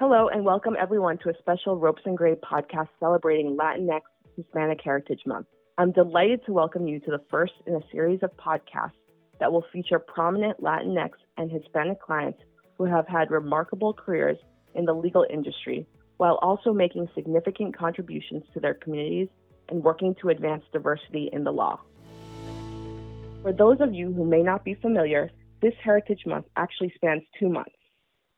Hello, and welcome everyone to a special Ropes and Gray podcast celebrating Latinx Hispanic Heritage Month. I'm delighted to welcome you to the first in a series of podcasts that will feature prominent Latinx and Hispanic clients who have had remarkable careers in the legal industry while also making significant contributions to their communities and working to advance diversity in the law. For those of you who may not be familiar, this Heritage Month actually spans two months.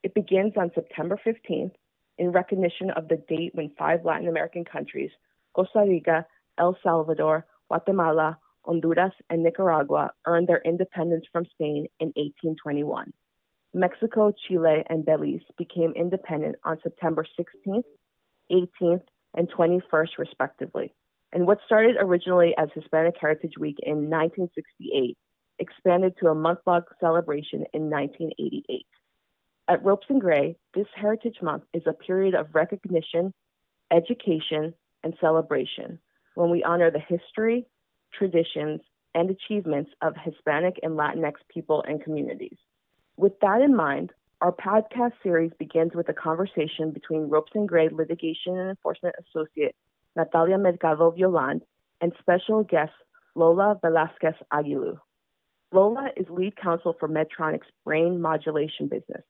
It begins on September 15th in recognition of the date when five Latin American countries, Costa Rica, El Salvador, Guatemala, Honduras, and Nicaragua, earned their independence from Spain in 1821. Mexico, Chile, and Belize became independent on September 16th, 18th, and 21st, respectively. And what started originally as Hispanic Heritage Week in 1968 expanded to a month long celebration in 1988. At Ropes and Gray, this Heritage Month is a period of recognition, education, and celebration when we honor the history, traditions, and achievements of Hispanic and Latinx people and communities. With that in mind, our podcast series begins with a conversation between Ropes and Gray litigation and enforcement associate Natalia Mercado Violand and special guest Lola Velasquez Aguilu. Lola is lead counsel for Medtronic's brain modulation business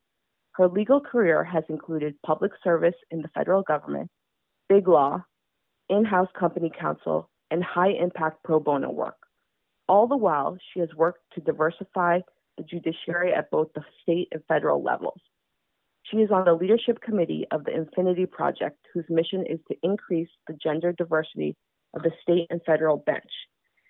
her legal career has included public service in the federal government, big law, in house company counsel, and high impact pro bono work. All the while, she has worked to diversify the judiciary at both the state and federal levels. She is on the leadership committee of the Infinity Project, whose mission is to increase the gender diversity of the state and federal bench.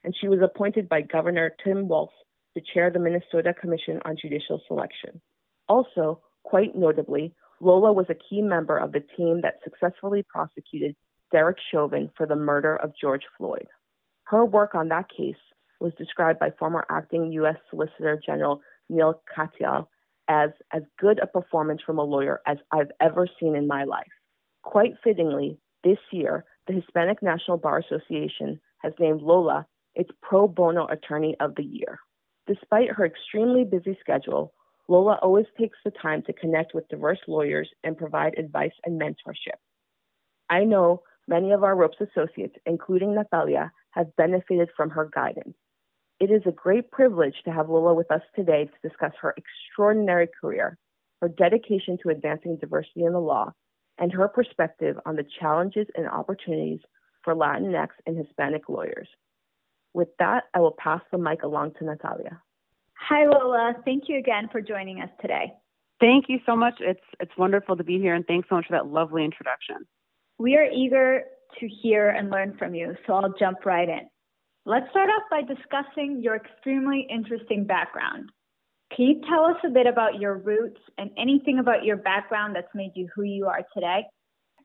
And she was appointed by Governor Tim Walz to chair the Minnesota Commission on Judicial Selection. Also, Quite notably, Lola was a key member of the team that successfully prosecuted Derek Chauvin for the murder of George Floyd. Her work on that case was described by former acting U.S. Solicitor General Neal Katyal as as good a performance from a lawyer as I've ever seen in my life. Quite fittingly, this year, the Hispanic National Bar Association has named Lola its pro bono attorney of the year. Despite her extremely busy schedule, Lola always takes the time to connect with diverse lawyers and provide advice and mentorship. I know many of our ropes associates, including Natalia, have benefited from her guidance. It is a great privilege to have Lola with us today to discuss her extraordinary career, her dedication to advancing diversity in the law, and her perspective on the challenges and opportunities for Latinx and Hispanic lawyers. With that, I will pass the mic along to Natalia. Hi, Lola. Thank you again for joining us today. Thank you so much. It's it's wonderful to be here, and thanks so much for that lovely introduction. We are eager to hear and learn from you, so I'll jump right in. Let's start off by discussing your extremely interesting background. Can you tell us a bit about your roots and anything about your background that's made you who you are today?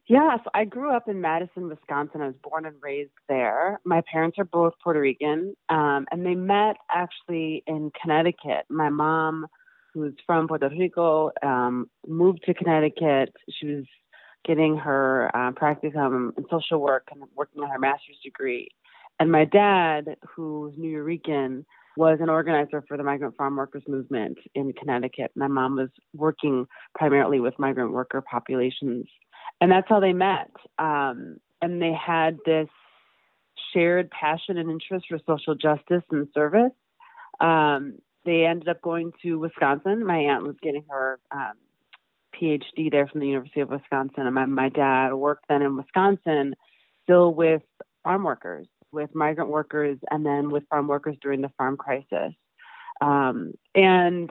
Yes, I grew up in Madison, Wisconsin. I was born and raised there. My parents are both Puerto Rican, um, and they met actually in Connecticut. My mom, who's from Puerto Rico, um, moved to Connecticut. She was getting her uh, practice um, in social work and working on her master's degree. And my dad, who's Nuyorican, was an organizer for the migrant farm workers movement in Connecticut. My mom was working primarily with migrant worker populations and that's how they met. Um, and they had this shared passion and interest for social justice and service. Um, they ended up going to Wisconsin. My aunt was getting her um, PhD there from the University of Wisconsin, and my, my dad worked then in Wisconsin, still with farm workers, with migrant workers, and then with farm workers during the farm crisis. Um, and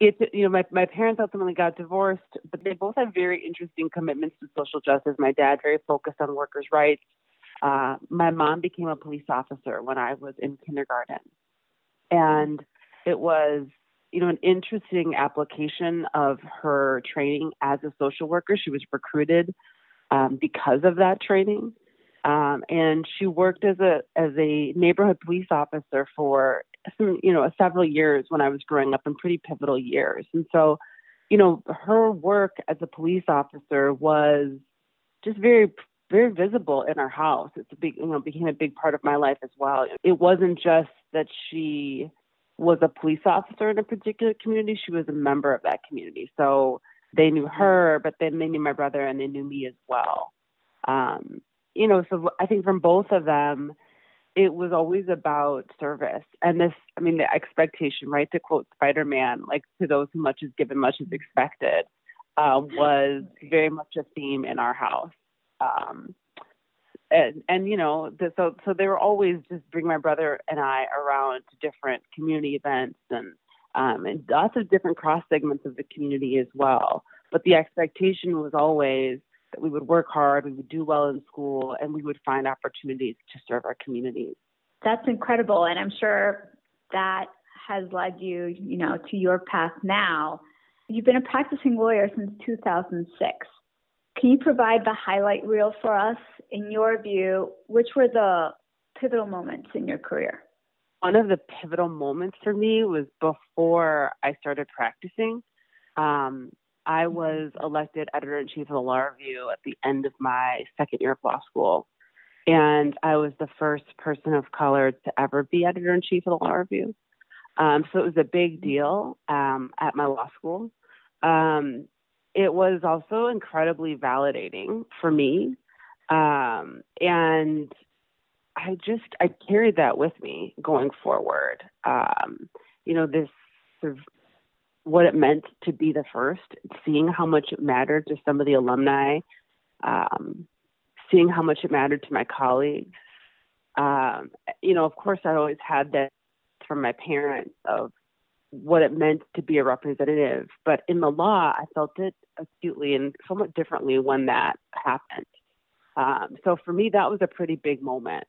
it's you know my my parents ultimately got divorced, but they both had very interesting commitments to social justice. My dad very focused on workers' rights. Uh, my mom became a police officer when I was in kindergarten, and it was you know an interesting application of her training as a social worker. She was recruited um, because of that training. Um, and she worked as a as a neighborhood police officer for some, you know, several years when I was growing up in pretty pivotal years. And so, you know, her work as a police officer was just very, very visible in our house. It's a big, you know, became a big part of my life as well. It wasn't just that she was a police officer in a particular community, she was a member of that community. So they knew her, but then they knew my brother and they knew me as well. Um, you know, so I think from both of them, it was always about service and this i mean the expectation right to quote spider-man like to those who much is given much is expected uh, was very much a theme in our house. Um, and and you know the, so so they were always just bring my brother and i around to different community events and um, and lots of different cross segments of the community as well. But the expectation was always that we would work hard, we would do well in school, and we would find opportunities to serve our communities. That's incredible. And I'm sure that has led you, you know, to your path now. You've been a practicing lawyer since 2006. Can you provide the highlight reel for us? In your view, which were the pivotal moments in your career? One of the pivotal moments for me was before I started practicing. Um, I was elected editor in chief of the Law Review at the end of my second year of law school. And I was the first person of color to ever be editor in chief of the Law Review. Um, so it was a big deal um, at my law school. Um, it was also incredibly validating for me. Um, and I just, I carried that with me going forward. Um, you know, this sort of what it meant to be the first, seeing how much it mattered to some of the alumni, um, seeing how much it mattered to my colleagues. Um, you know, of course, I always had that from my parents of what it meant to be a representative. But in the law, I felt it acutely and somewhat differently when that happened. Um, so for me, that was a pretty big moment.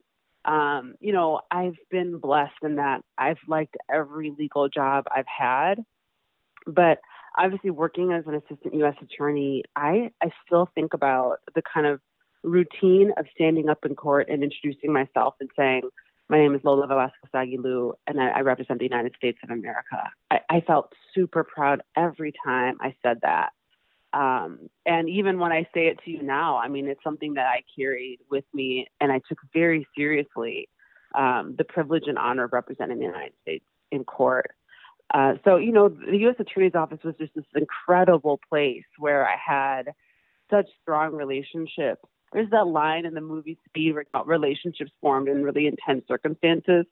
Um, you know, I've been blessed in that I've liked every legal job I've had. But obviously, working as an assistant U.S. attorney, I, I still think about the kind of routine of standing up in court and introducing myself and saying, my name is Lola Velasquez Aguilu, and I, I represent the United States of America. I, I felt super proud every time I said that. Um, and even when I say it to you now, I mean, it's something that I carried with me and I took very seriously um, the privilege and honor of representing the United States in court. Uh, so, you know, the U.S. Attorney's Office was just this incredible place where I had such strong relationships. There's that line in the movie Speed where relationships formed in really intense circumstances.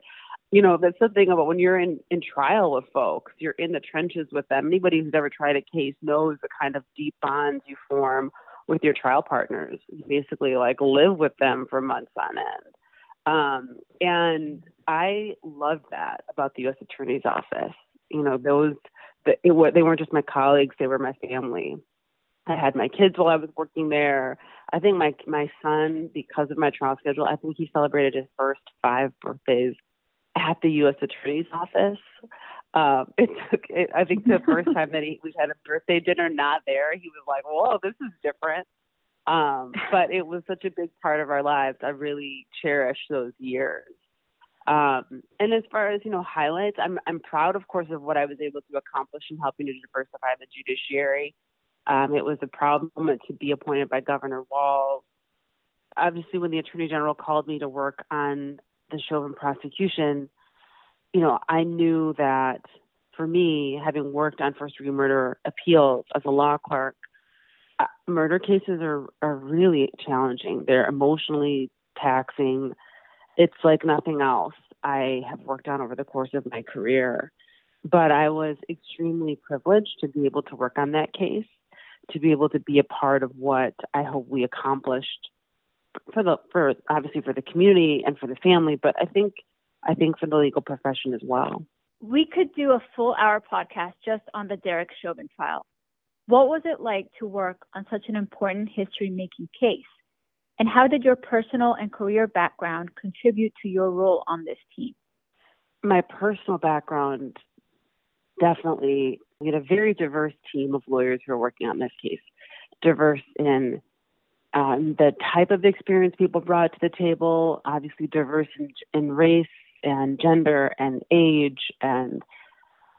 You know, that's the thing about when you're in, in trial with folks, you're in the trenches with them. Anybody who's ever tried a case knows the kind of deep bonds you form with your trial partners. You basically like live with them for months on end. Um, and I loved that about the U.S. Attorney's Office you know those the, it, they weren't just my colleagues they were my family. I had my kids while i was working there. I think my my son because of my trial schedule i think he celebrated his first five birthdays at the u.s attorney's office. Um it took it, i think the first time that he we had a birthday dinner not there he was like whoa this is different. Um but it was such a big part of our lives. I really cherish those years um, and as far as you know, highlights, I'm I'm proud, of course, of what I was able to accomplish in helping to diversify the judiciary. Um, it was a proud moment to be appointed by Governor Walz. Obviously, when the Attorney General called me to work on the Chauvin prosecution, you know, I knew that for me, having worked on first degree murder appeals as a law clerk, uh, murder cases are are really challenging. They're emotionally taxing it's like nothing else I have worked on over the course of my career. But I was extremely privileged to be able to work on that case, to be able to be a part of what I hope we accomplished for the for obviously for the community and for the family, but I think I think for the legal profession as well. We could do a full hour podcast just on the Derek Chauvin trial. What was it like to work on such an important history making case? And how did your personal and career background contribute to your role on this team? My personal background definitely, we had a very diverse team of lawyers who are working on this case, diverse in um, the type of experience people brought to the table, obviously diverse in, in race and gender and age and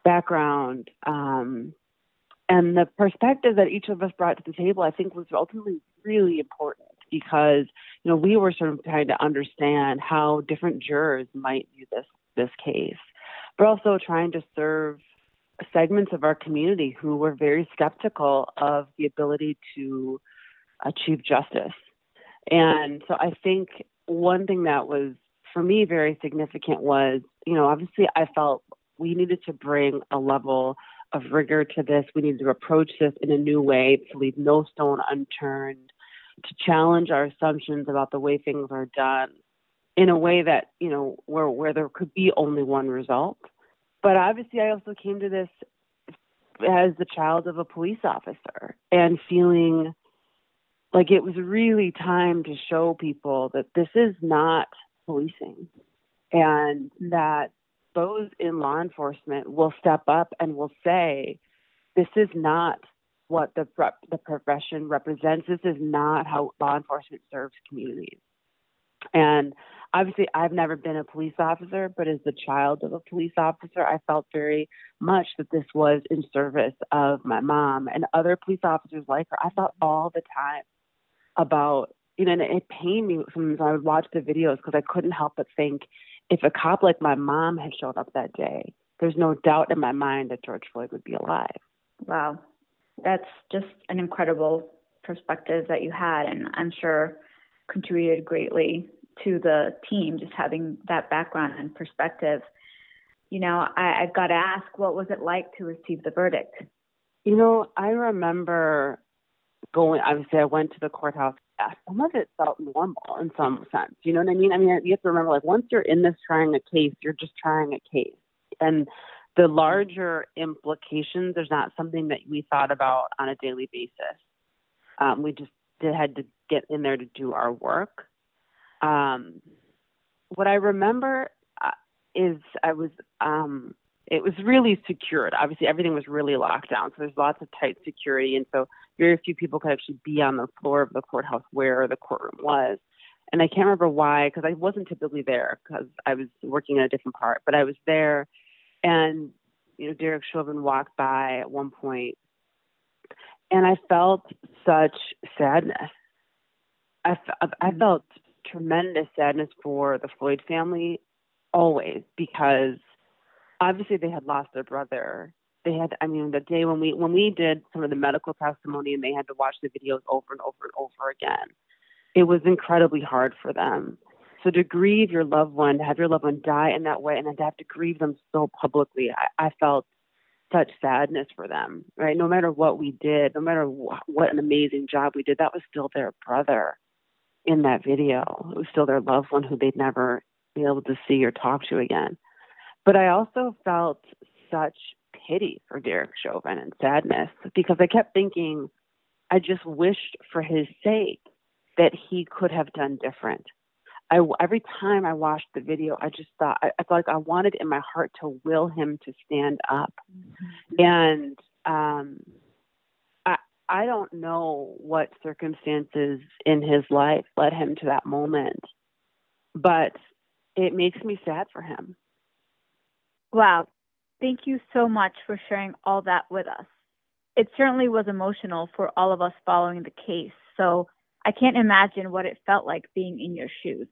background. Um, and the perspective that each of us brought to the table, I think, was ultimately really important because you know we were sort of trying to understand how different jurors might view this this case, but also trying to serve segments of our community who were very skeptical of the ability to achieve justice. And so I think one thing that was for me very significant was, you know, obviously I felt we needed to bring a level of rigor to this. We needed to approach this in a new way to leave no stone unturned, to challenge our assumptions about the way things are done in a way that, you know, where, where there could be only one result. But obviously, I also came to this as the child of a police officer and feeling like it was really time to show people that this is not policing and that those in law enforcement will step up and will say, this is not what the, the profession represents. This is not how law enforcement serves communities. And obviously, I've never been a police officer, but as the child of a police officer, I felt very much that this was in service of my mom and other police officers like her. I thought all the time about, you know, and it pained me sometimes I would watch the videos because I couldn't help but think if a cop like my mom had showed up that day, there's no doubt in my mind that George Floyd would be alive. Wow. That's just an incredible perspective that you had, and I'm sure contributed greatly to the team, just having that background and perspective. You know, I, I've got to ask, what was it like to receive the verdict? You know, I remember going, obviously, I went to the courthouse. Some of it felt normal in some sense. You know what I mean? I mean, you have to remember, like, once you're in this trying a case, you're just trying a case. And the larger implications, there's not something that we thought about on a daily basis. Um, we just did, had to get in there to do our work. Um, what I remember uh, is I was um, it was really secured. Obviously, everything was really locked down, so there's lots of tight security, and so very few people could actually be on the floor of the courthouse where the courtroom was. And I can't remember why, because I wasn't typically there because I was working in a different part, but I was there, and you know, Derek Chauvin walked by at one point, and I felt such sadness. I, I mm-hmm. felt tremendous sadness for the Floyd family always because obviously they had lost their brother. They had, I mean, the day when we when we did some of the medical testimony and they had to watch the videos over and over and over again, it was incredibly hard for them. So to grieve your loved one, to have your loved one die in that way, and then to have to grieve them so publicly, I, I felt such sadness for them. Right, no matter what we did, no matter wh- what an amazing job we did, that was still their brother in that video. It was still their loved one who they'd never be able to see or talk to again. But I also felt such pity for Derek Chauvin and sadness because I kept thinking, I just wished for his sake that he could have done different. I, every time I watched the video, I just thought I, I felt like I wanted in my heart to will him to stand up, mm-hmm. and um, I I don't know what circumstances in his life led him to that moment, but it makes me sad for him. Wow. Thank you so much for sharing all that with us. It certainly was emotional for all of us following the case, so I can't imagine what it felt like being in your shoes.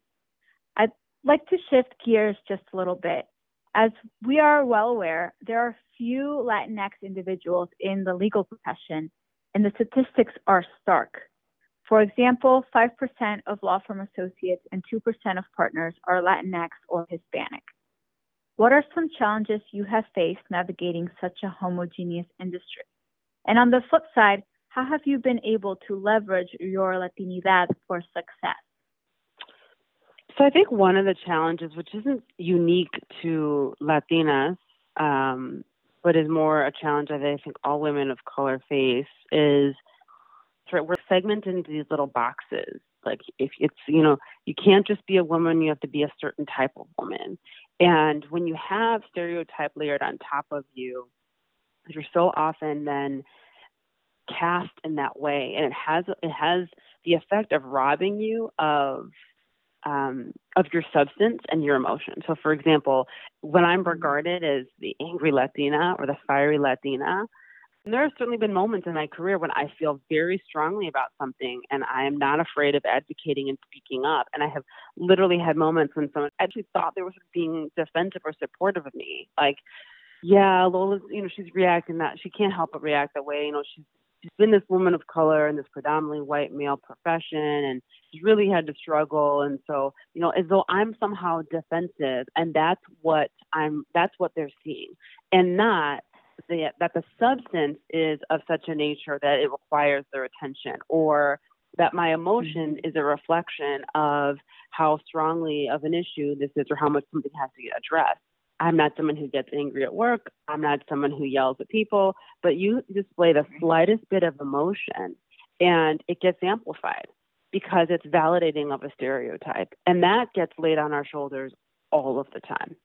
I'd like to shift gears just a little bit. As we are well aware, there are few Latinx individuals in the legal profession, and the statistics are stark. For example, 5% of law firm associates and 2% of partners are Latinx or Hispanic. What are some challenges you have faced navigating such a homogeneous industry? And on the flip side, how have you been able to leverage your Latinidad for success? I think one of the challenges, which isn't unique to Latinas, um, but is more a challenge that I think all women of color face, is we're segmented into these little boxes. Like if it's you know you can't just be a woman, you have to be a certain type of woman. And when you have stereotype layered on top of you, you're so often then cast in that way, and it has it has the effect of robbing you of um, of your substance and your emotion. So, for example, when I'm regarded as the angry Latina or the fiery Latina, there have certainly been moments in my career when I feel very strongly about something and I am not afraid of advocating and speaking up. And I have literally had moments when someone actually thought they were being defensive or supportive of me. Like, yeah, Lola's, you know, she's reacting that she can't help but react that way. You know, she's she's been this woman of color in this predominantly white male profession and she's really had to struggle. And so you know as though i'm somehow defensive and that's what i'm that's what they're seeing. And not the, that the substance is of such a nature that it requires their attention or that my emotion mm-hmm. is a reflection of how strongly of an issue this is or how much something has to get addressed I'm not someone who gets angry at work. I'm not someone who yells at people, but you display the slightest bit of emotion and it gets amplified because it's validating of a stereotype. And that gets laid on our shoulders all of the time,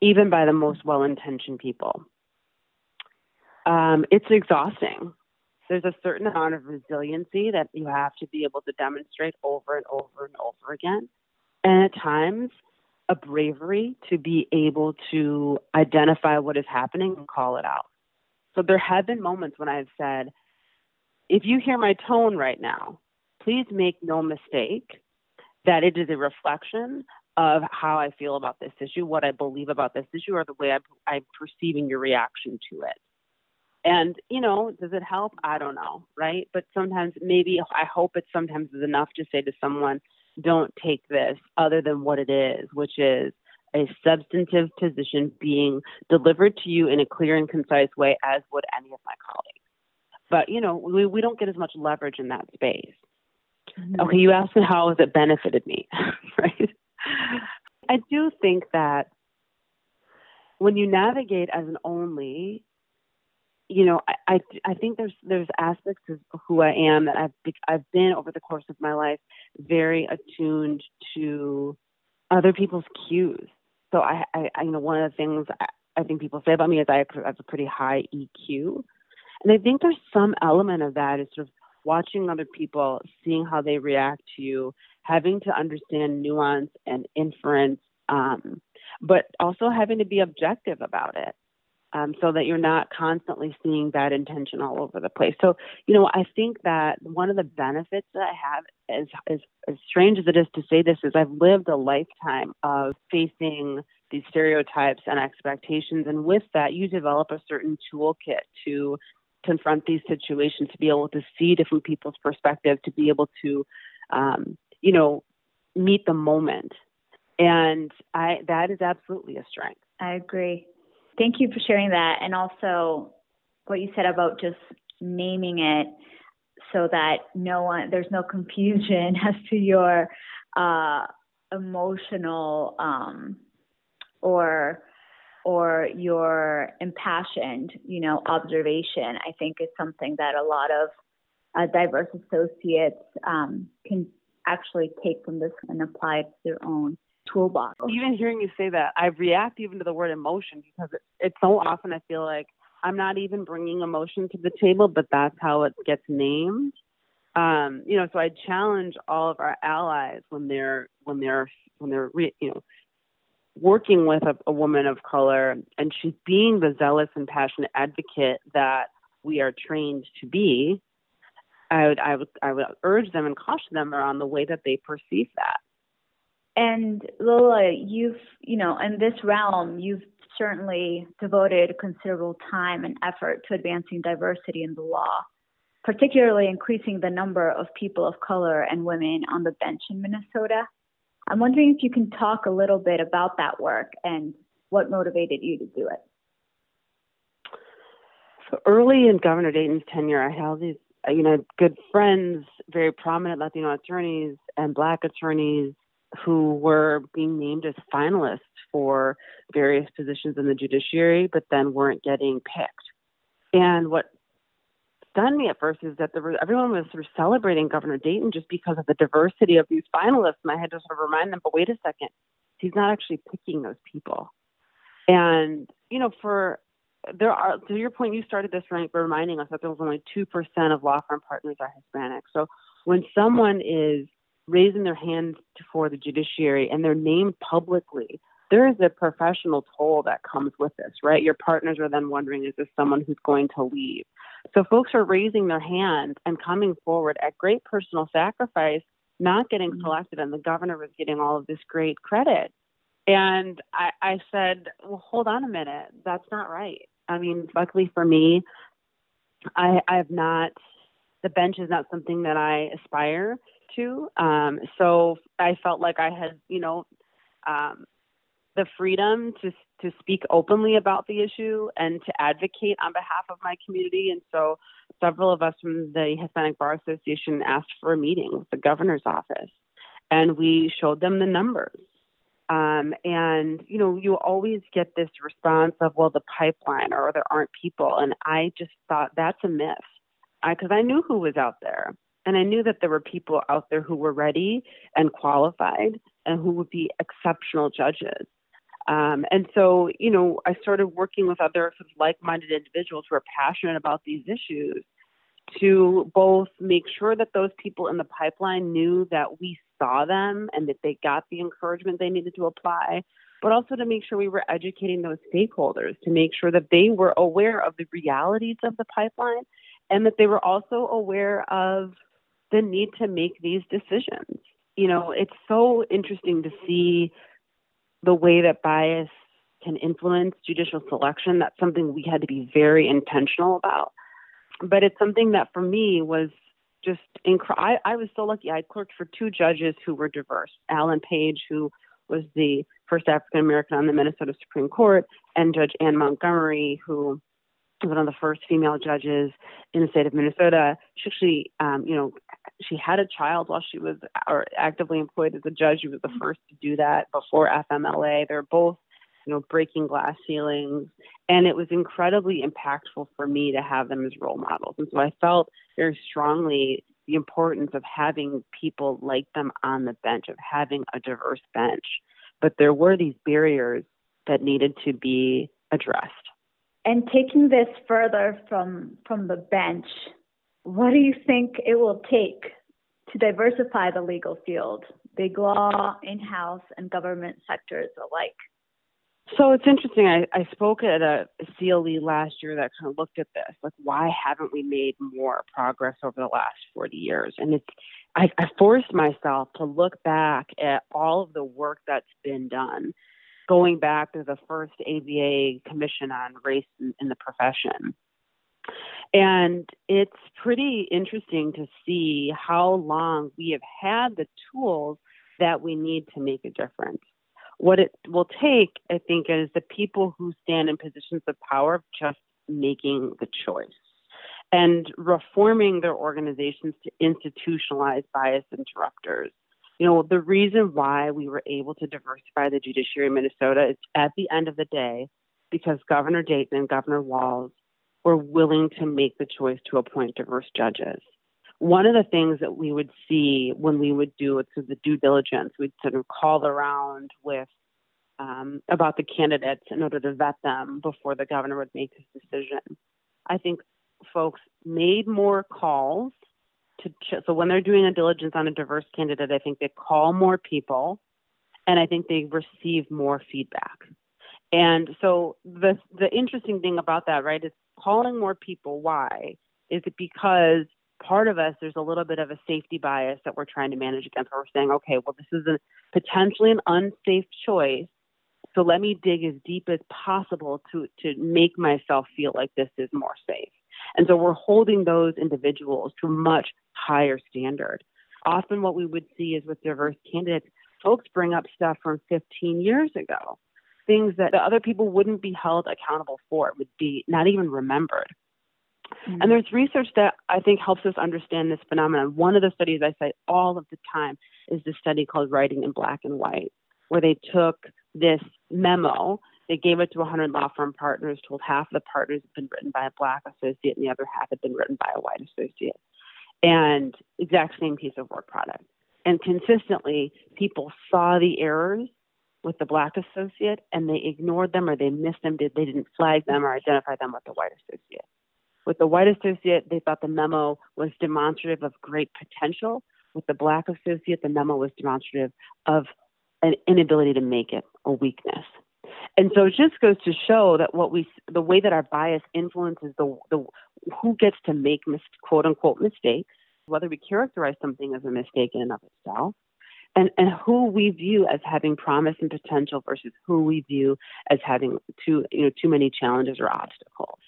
even by the most well intentioned people. Um, it's exhausting. There's a certain amount of resiliency that you have to be able to demonstrate over and over and over again. And at times, a bravery to be able to identify what is happening and call it out. So there have been moments when I've said, if you hear my tone right now, please make no mistake that it is a reflection of how I feel about this issue, what I believe about this issue, or the way I'm, I'm perceiving your reaction to it. And, you know, does it help? I don't know, right? But sometimes maybe I hope it sometimes is enough to say to someone, don't take this other than what it is, which is a substantive position being delivered to you in a clear and concise way, as would any of my colleagues. But, you know, we, we don't get as much leverage in that space. Mm-hmm. Okay, you asked me how has it benefited me, right? I do think that when you navigate as an only, you know, I, I, I think there's there's aspects of who I am that I've I've been over the course of my life very attuned to other people's cues. So I, I, I you know, one of the things I, I think people say about me is I have a pretty high EQ, and I think there's some element of that is sort of watching other people, seeing how they react to you, having to understand nuance and inference, um, but also having to be objective about it um, so that you're not constantly seeing bad intention all over the place. So, you know, I think that one of the benefits that I have, is, is as strange as it is to say this, is I've lived a lifetime of facing these stereotypes and expectations. And with that, you develop a certain toolkit to confront these situations, to be able to see different people's perspective, to be able to, um, you know, meet the moment. And I, that is absolutely a strength. I agree thank you for sharing that. And also what you said about just naming it so that no one, there's no confusion as to your uh, emotional um, or or your impassioned, you know, observation. I think is something that a lot of uh, diverse associates um, can actually take from this and apply it to their own toolbox. Even hearing you say that, I react even to the word emotion because it, it's so often I feel like I'm not even bringing emotion to the table, but that's how it gets named. Um, you know, so I challenge all of our allies when they're when they're when they're re, you know working with a, a woman of color and she's being the zealous and passionate advocate that we are trained to be. I would I would I would urge them and caution them around the way that they perceive that. And Lola, you've, you know, in this realm, you've certainly devoted considerable time and effort to advancing diversity in the law, particularly increasing the number of people of color and women on the bench in Minnesota. I'm wondering if you can talk a little bit about that work and what motivated you to do it. So early in Governor Dayton's tenure, I had these, you know, good friends, very prominent Latino attorneys and Black attorneys who were being named as finalists for various positions in the judiciary, but then weren't getting picked. And what stunned me at first is that there everyone was sort of celebrating Governor Dayton just because of the diversity of these finalists. And I had to sort of remind them, but wait a second, he's not actually picking those people. And, you know, for there are, to your point, you started this right reminding us that there was only 2% of law firm partners are Hispanic. So when someone is raising their hands for the judiciary and they're named publicly, there is a professional toll that comes with this, right? Your partners are then wondering, is this someone who's going to leave? So folks are raising their hand and coming forward at great personal sacrifice, not getting mm-hmm. selected, and the governor was getting all of this great credit. And I, I said, well, hold on a minute. That's not right. I mean, luckily for me, I, I have not, the bench is not something that I aspire to. Um, so I felt like I had, you know, um, the freedom to to speak openly about the issue and to advocate on behalf of my community. And so, several of us from the Hispanic Bar Association asked for a meeting with the governor's office, and we showed them the numbers. Um, and you know, you always get this response of, "Well, the pipeline," or "There aren't people," and I just thought that's a myth, because I, I knew who was out there. And I knew that there were people out there who were ready and qualified and who would be exceptional judges. Um, and so, you know, I started working with other sort of like-minded individuals who are passionate about these issues to both make sure that those people in the pipeline knew that we saw them and that they got the encouragement they needed to apply, but also to make sure we were educating those stakeholders to make sure that they were aware of the realities of the pipeline and that they were also aware of the need to make these decisions. You know, it's so interesting to see the way that bias can influence judicial selection, that's something we had to be very intentional about. But it's something that for me was just incredible. I, I was so lucky. I clerked for two judges who were diverse Alan Page, who was the first African American on the Minnesota Supreme Court, and Judge Anne Montgomery, who one of the first female judges in the state of Minnesota. She actually, um, you know, she had a child while she was or actively employed as a judge. She was the first to do that before FMLA. They're both, you know, breaking glass ceilings, and it was incredibly impactful for me to have them as role models. And so I felt very strongly the importance of having people like them on the bench, of having a diverse bench. But there were these barriers that needed to be addressed. And taking this further from from the bench, what do you think it will take to diversify the legal field, big law, in-house, and government sectors alike? So it's interesting. I, I spoke at a CLE last year that kind of looked at this, like why haven't we made more progress over the last 40 years? And it's I, I forced myself to look back at all of the work that's been done, going back to the first ABA commission on race in, in the profession, and it's pretty interesting to see how long we have had the tools that we need to make a difference. What it will take, I think, is the people who stand in positions of power just making the choice and reforming their organizations to institutionalize bias interrupters. You know, the reason why we were able to diversify the judiciary in Minnesota is at the end of the day because Governor Dayton and Governor Walz were willing to make the choice to appoint diverse judges. One of the things that we would see when we would do it the due diligence, we'd sort of call around with um, about the candidates in order to vet them before the governor would make his decision. I think folks made more calls to ch- so when they're doing a diligence on a diverse candidate, I think they call more people, and I think they receive more feedback. And so the the interesting thing about that, right, is calling more people. Why? Is it because part of us there's a little bit of a safety bias that we're trying to manage against where we're saying, okay, well this is a potentially an unsafe choice. So let me dig as deep as possible to to make myself feel like this is more safe. And so we're holding those individuals to a much higher standard. Often what we would see is with diverse candidates, folks bring up stuff from 15 years ago things that the other people wouldn't be held accountable for, would be not even remembered. Mm-hmm. And there's research that I think helps us understand this phenomenon. One of the studies I cite all of the time is the study called Writing in Black and White, where they took this memo, they gave it to 100 law firm partners, told half of the partners had been written by a black associate and the other half had been written by a white associate. And exact same piece of work product. And consistently, people saw the errors with the black associate and they ignored them or they missed them, they didn't flag them or identify them with the white associate. With the white associate, they thought the memo was demonstrative of great potential. With the black associate, the memo was demonstrative of an inability to make it, a weakness. And so it just goes to show that what we, the way that our bias influences the, the who gets to make mis, quote unquote mistakes, whether we characterize something as a mistake in and of itself, and, and who we view as having promise and potential versus who we view as having too you know too many challenges or obstacles.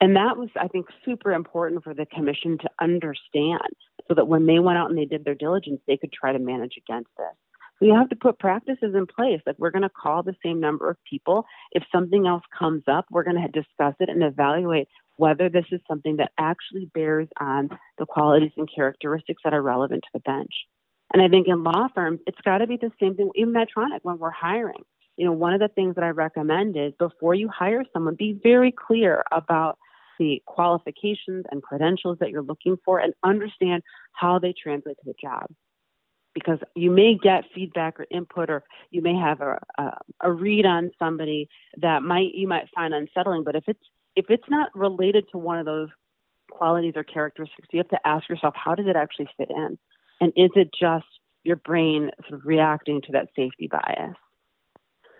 And that was, I think, super important for the commission to understand so that when they went out and they did their diligence, they could try to manage against this. You have to put practices in place. Like we're going to call the same number of people. If something else comes up, we're going to discuss it and evaluate whether this is something that actually bears on the qualities and characteristics that are relevant to the bench. And I think in law firms, it's got to be the same thing, even Medtronic, when we're hiring. You know, one of the things that I recommend is before you hire someone, be very clear about the qualifications and credentials that you're looking for and understand how they translate to the job. Because you may get feedback or input, or you may have a, a, a read on somebody that might you might find unsettling. But if it's if it's not related to one of those qualities or characteristics, you have to ask yourself, how does it actually fit in? And is it just your brain sort of reacting to that safety bias?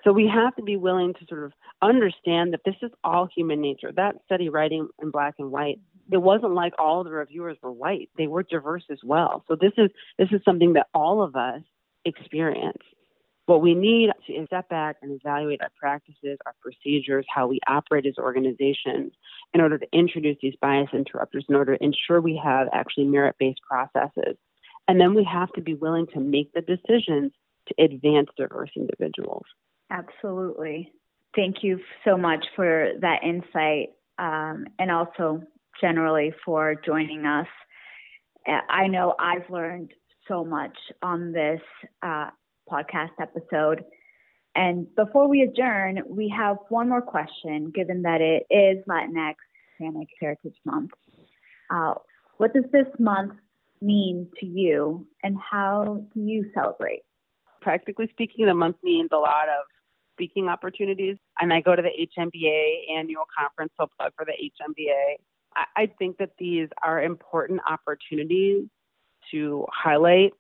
So we have to be willing to sort of understand that this is all human nature. That study writing in black and white, it wasn't like all the reviewers were white. They were diverse as well. So this is this is something that all of us experience. What we need to step back and evaluate our practices, our procedures, how we operate as organizations in order to introduce these bias interrupters, in order to ensure we have actually merit based processes and then we have to be willing to make the decisions to advance diverse individuals. Absolutely. Thank you so much for that insight um, and also generally for joining us. I know I've learned so much on this uh, podcast episode. And before we adjourn, we have one more question, given that it is Latinx Hispanic Heritage Month. Uh, what does this month mean to you and how do you celebrate? Practically speaking, the month means a lot of speaking opportunities. And I go to the HNBA annual conference, so plug for the HNBA. I, I think that these are important opportunities to highlight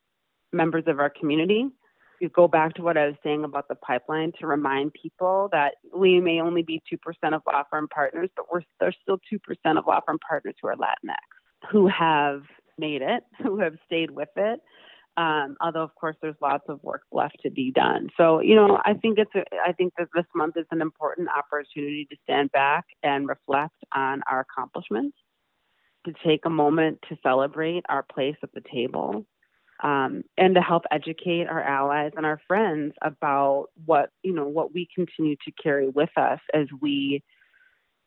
members of our community. You go back to what I was saying about the pipeline to remind people that we may only be 2% of law firm partners, but we're, there's still 2% of law firm partners who are Latinx, who have made it, who have stayed with it. Um, although of course there's lots of work left to be done. So you know, I think it's a, I think that this month is an important opportunity to stand back and reflect on our accomplishments, to take a moment to celebrate our place at the table, um, and to help educate our allies and our friends about what you know what we continue to carry with us as we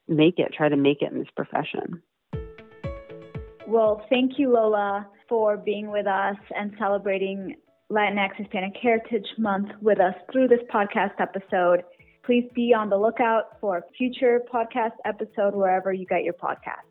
make it, try to make it in this profession. Well, thank you, Lola, for being with us and celebrating Latinx Hispanic Heritage Month with us through this podcast episode. Please be on the lookout for future podcast episode wherever you get your podcast.